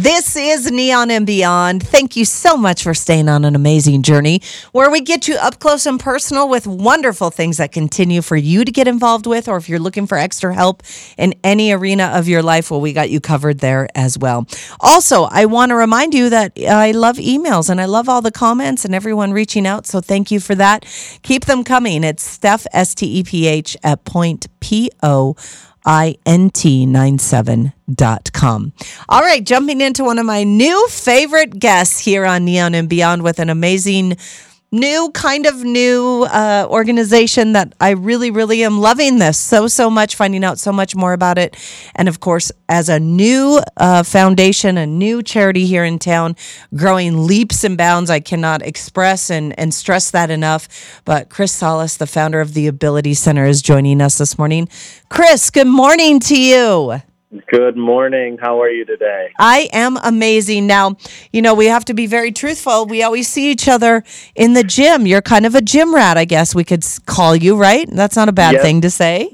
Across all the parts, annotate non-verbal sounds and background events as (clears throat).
This is Neon and Beyond. Thank you so much for staying on an amazing journey where we get you up close and personal with wonderful things that continue for you to get involved with, or if you're looking for extra help in any arena of your life, well, we got you covered there as well. Also, I want to remind you that I love emails and I love all the comments and everyone reaching out. So thank you for that. Keep them coming. It's Steph, S T E P H, at point P O int97.com. All right, jumping into one of my new favorite guests here on Neon and Beyond with an amazing new kind of new uh, organization that I really, really am loving this so, so much, finding out so much more about it. And of course, as a new uh, foundation, a new charity here in town, growing leaps and bounds. I cannot express and, and stress that enough. But Chris Salas, the founder of the Ability Center, is joining us this morning. Chris, good morning to you. Good morning. How are you today? I am amazing. Now, you know, we have to be very truthful. We always see each other in the gym. You're kind of a gym rat, I guess we could call you, right? That's not a bad yes, thing to say.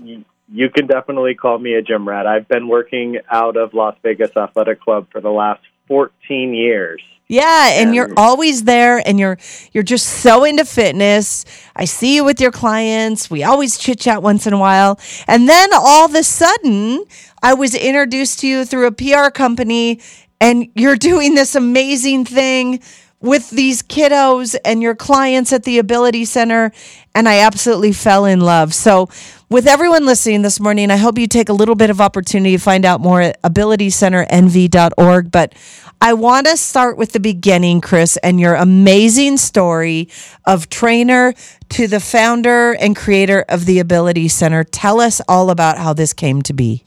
You can definitely call me a gym rat. I've been working out of Las Vegas Athletic Club for the last 14 years. Yeah, and, and, you're always there and you're you're just so into fitness. I see you with your clients. We always chit-chat once in a while. And then all of a sudden, I was introduced to you through a PR company and you're (laughs) doing this amazing thing with these kiddos and your clients at the Ability Center and I absolutely fell in love. So, with everyone listening this morning, I hope you take a little bit of opportunity to find out more at abilitycenternv.org. But I want to start with the beginning, Chris, and your amazing story of trainer to the founder and creator of the Ability Center. Tell us all about how this came to be.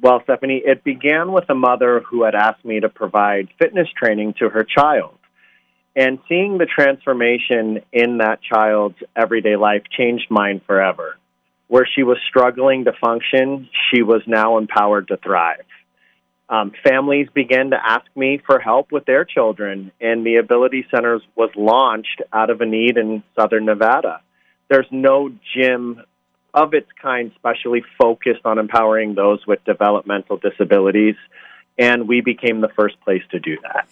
Well, Stephanie, it began with a mother who had asked me to provide fitness training to her child. And seeing the transformation in that child's everyday life changed mine forever. Where she was struggling to function, she was now empowered to thrive. Um, families began to ask me for help with their children, and the Ability Centers was launched out of a need in Southern Nevada. There's no gym of its kind specially focused on empowering those with developmental disabilities, and we became the first place to do that.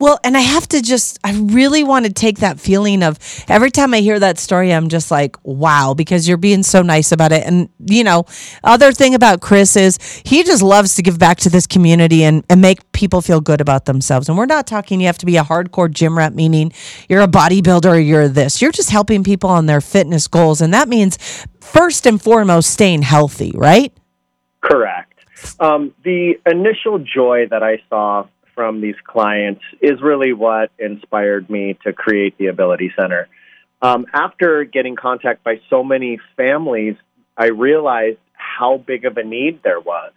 Well, and I have to just, I really want to take that feeling of every time I hear that story, I'm just like, wow, because you're being so nice about it. And, you know, other thing about Chris is he just loves to give back to this community and, and make people feel good about themselves. And we're not talking you have to be a hardcore gym rat, meaning you're a bodybuilder or you're this. You're just helping people on their fitness goals. And that means first and foremost, staying healthy, right? Correct. Um, the initial joy that I saw from these clients is really what inspired me to create the Ability Center. Um, after getting contact by so many families, I realized how big of a need there was.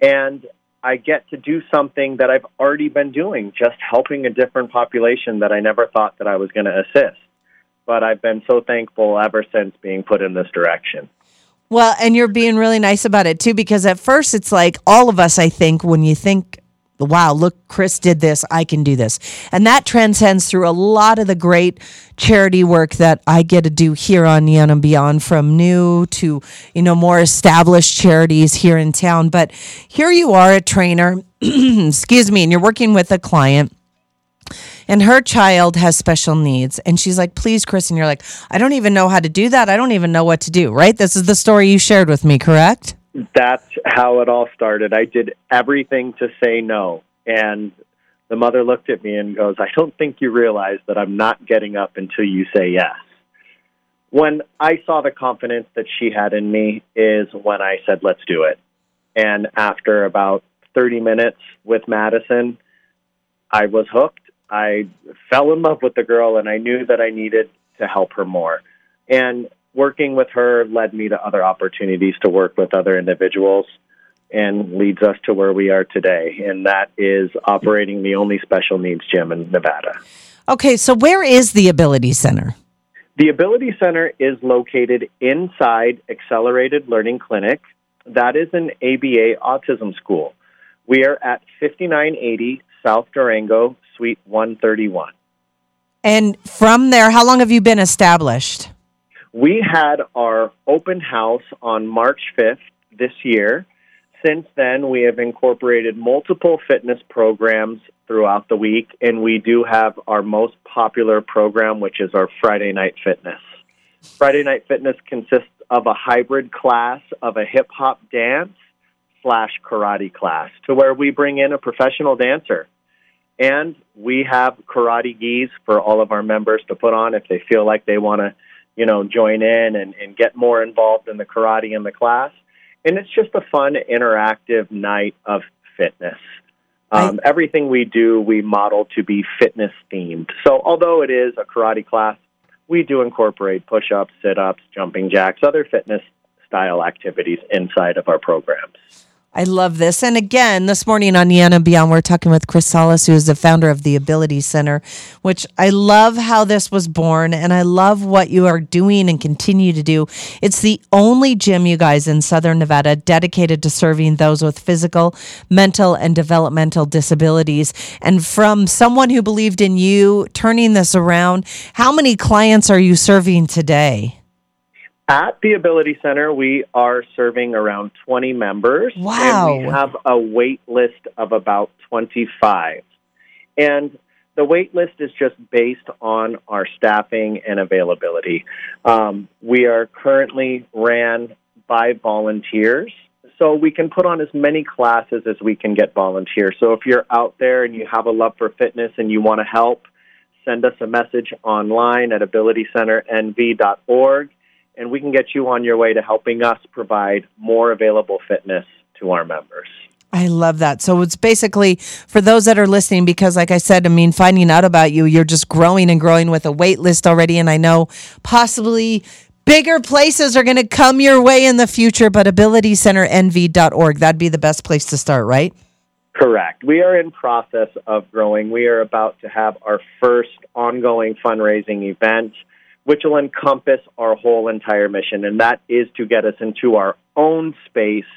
And I get to do something that I've already been doing, just helping a different population that I never thought that I was going to assist. But I've been so thankful ever since being put in this direction. Well, and you're being really nice about it too, because at first it's like all of us, I think, when you think wow, look, Chris did this, I can do this. And that transcends through a lot of the great charity work that I get to do here on Neon and Beyond, from new to, you know, more established charities here in town. But here you are, a trainer, (clears throat) excuse me, and you're working with a client and her child has special needs and she's like please chris and you're like i don't even know how to do that i don't even know what to do right this is the story you shared with me correct that's how it all started. I did everything to say no. And the mother looked at me and goes, I don't think you realize that I'm not getting up until you say yes. When I saw the confidence that she had in me, is when I said, let's do it. And after about 30 minutes with Madison, I was hooked. I fell in love with the girl, and I knew that I needed to help her more. And working with her led me to other opportunities to work with other individuals and leads us to where we are today. And that is operating the only special needs gym in Nevada. Okay, so where is the Ability Center? The Ability Center is located inside Accelerated Learning Clinic. That is an ABA autism school. We are at 5980 South Durango, Suite 131. And from there, how long have you been established? We had our open house on March 5th this year. since then, we have incorporated multiple fitness programs throughout the week, and we do have our most popular program, which is our Friday Night Fitness. Friday Night Fitness consists of a hybrid class of a hip hop dance slash karate class, to where we bring in a professional dancer. And we have karate gis for all of our members to put on if they feel like they want to, you know, join in and, and get more involved in the karate in the class and it's just a fun, interactive night of fitness. Um, I, everything we do, we model to be fitness themed. So, although it is a karate class, we do incorporate push ups, sit ups, jumping jacks, other fitness style activities inside of our programs. I love this. And again, this morning on and Beyond, we're talking with Chris Salas, who is the founder of the Ability Center, which I love how this was born and I love what you are doing and continue to do. It's the only gym, you guys, in Southern Nevada dedicated to serving those with physical, mental, and developmental disabilities. And from someone who believed in you turning this around, how many clients are you serving today? At the Ability Center, we are serving around 20 members. Wow. And we have a wait list of about 25. And the wait list is just based on our staffing and availability. Um, we are currently ran by volunteers, so we can put on as many classes as we can get volunteers. So if you're out there and you have a love for fitness and you want to help, send us a message online at abilitycenternv.org and we can get you on your way to helping us provide more available fitness to our members. I love that. So it's basically for those that are listening, because like I said, I mean, finding out about you, you're just growing and growing with a wait list already. And I know possibly bigger places are going to come your way in the future, but abilitycenternv.org, that'd be the best place to start, right? Correct. We are in process of growing. We are about to have our first ongoing fundraising event which will encompass our whole entire mission, and that is to get us into our own space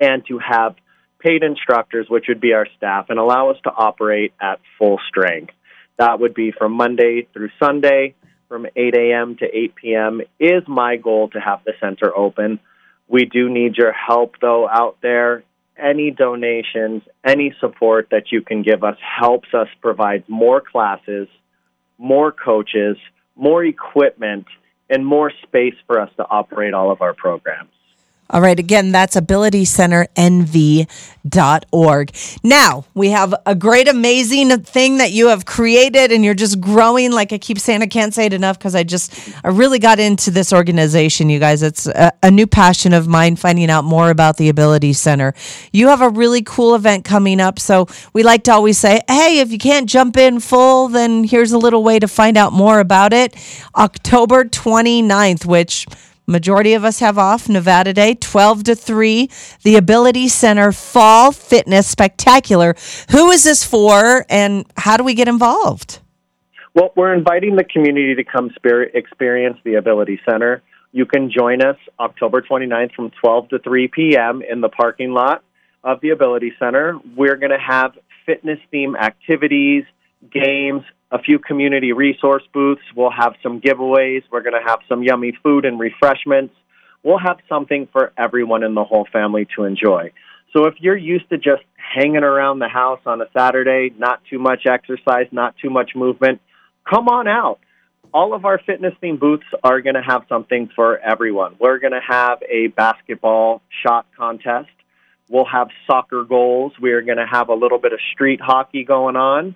and to have paid instructors, which would be our staff, and allow us to operate at full strength. That would be from Monday through Sunday, from 8 a.m. to 8 p.m. is my goal to have the center open. We do need your help, though, out there. Any donations, any support that you can give us helps us provide more classes, more coaches, more equipment, and more space for us to operate all of our programs. All right. Again, that's abilitycenternv.org. Now, we have a great, amazing thing that you have created, and you're just growing. Like I keep saying, I can't say it enough because I just, I really got into this organization, you guys. It's a, a, new passion of mine, finding out more about the Ability Center. You have a really cool event coming up. So we like to always say, hey, if you can't jump in full, then here's a little way to find out more about it. October 29th, which Majority of us have off Nevada Day, 12 to 3, the Ability Center Fall Fitness Spectacular. Who is this for and how do we get involved? Well, we're inviting the community to come spirit experience the Ability Center. You can join us October 29th from 12 to 3 p.m. in the parking lot of the Ability Center. We're going to have fitness theme activities, games, a few community resource booths. We'll have some giveaways. We're going to have some yummy food and refreshments. We'll have something for everyone in the whole family to enjoy. So if you're used to just hanging around the house on a Saturday, not too much exercise, not too much movement, come on out. All of our fitness themed booths are going to have something for everyone. We're going to have a basketball shot contest. We'll have soccer goals. We're going to have a little bit of street hockey going on.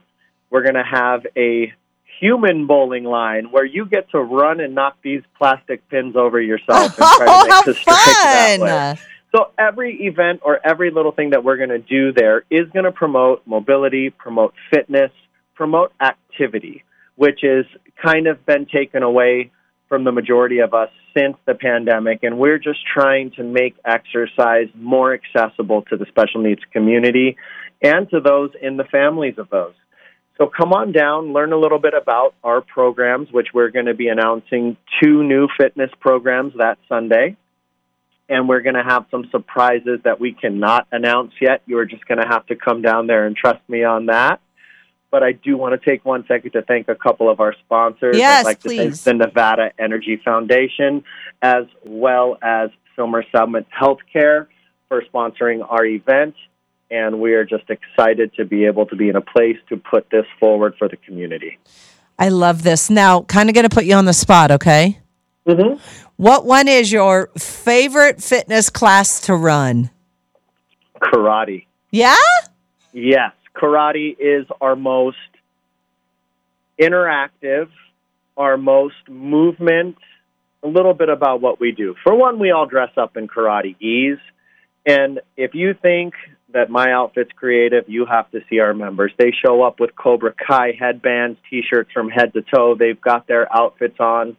We're going to have a human bowling line where you get to run and knock these plastic pins over yourself and try oh, to make the that way. So every event or every little thing that we're going to do there is going to promote mobility, promote fitness, promote activity, which has kind of been taken away from the majority of us since the pandemic. And we're just trying to make exercise more accessible to the special needs community and to those in the families of those. So come on down, learn a little bit about our programs, which we're going to be announcing two new fitness programs that Sunday. And we're going to have some surprises that we cannot announce yet. You're just going to have to come down there and trust me on that. But I do want to take one second to thank a couple of our sponsors. Yes, I'd like please. to thank the Nevada Energy Foundation as well as Silver Summit Healthcare for sponsoring our event. And we are just excited to be able to be in a place to put this forward for the community. I love this. Now, kind of going to put you on the spot, okay? Mm-hmm. What one is your favorite fitness class to run? Karate. Yeah? Yes, karate is our most interactive, our most movement, a little bit about what we do. For one, we all dress up in karate gis. And if you think that my outfit's creative, you have to see our members. They show up with Cobra Kai headbands, t shirts from head to toe. They've got their outfits on.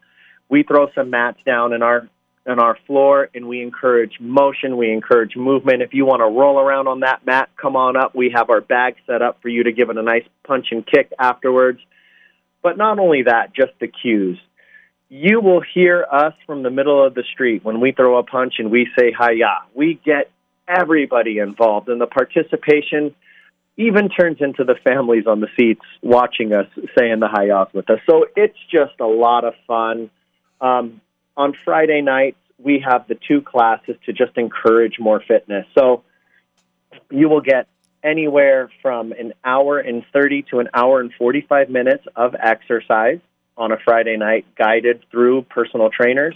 We throw some mats down in our on our floor and we encourage motion, we encourage movement. If you want to roll around on that mat, come on up. We have our bag set up for you to give it a nice punch and kick afterwards. But not only that, just the cues. You will hear us from the middle of the street when we throw a punch and we say hiya. We get everybody involved, and the participation even turns into the families on the seats watching us saying the hayas with us. So it's just a lot of fun. Um, on Friday nights, we have the two classes to just encourage more fitness. So you will get anywhere from an hour and 30 to an hour and 45 minutes of exercise on a Friday night, guided through personal trainers.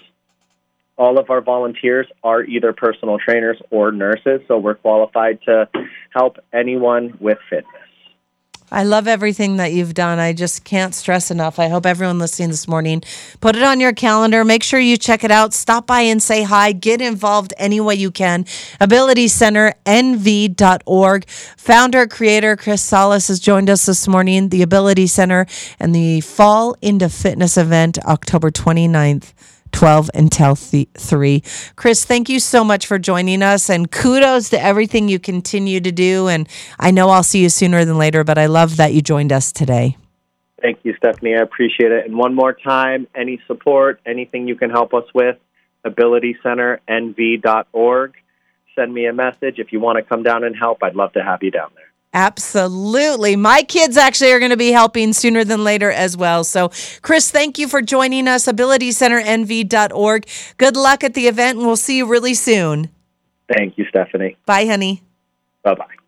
All of our volunteers are either personal trainers or nurses, so we're qualified to help anyone with fitness. I love everything that you've done. I just can't stress enough. I hope everyone listening this morning put it on your calendar. Make sure you check it out. Stop by and say hi. Get involved any way you can. Ability Center, nv.org. Founder, creator Chris Salas has joined us this morning. The Ability Center and the Fall into Fitness event, October 29th. 12 until th- 3. Chris, thank you so much for joining us and kudos to everything you continue to do. And I know I'll see you sooner than later, but I love that you joined us today. Thank you, Stephanie. I appreciate it. And one more time, any support, anything you can help us with, abilitycenternv.org. Send me a message. If you want to come down and help, I'd love to have you down there. Absolutely. My kids actually are going to be helping sooner than later as well. So, Chris, thank you for joining us. AbilityCenterNV.org. Good luck at the event, and we'll see you really soon. Thank you, Stephanie. Bye, honey. Bye bye.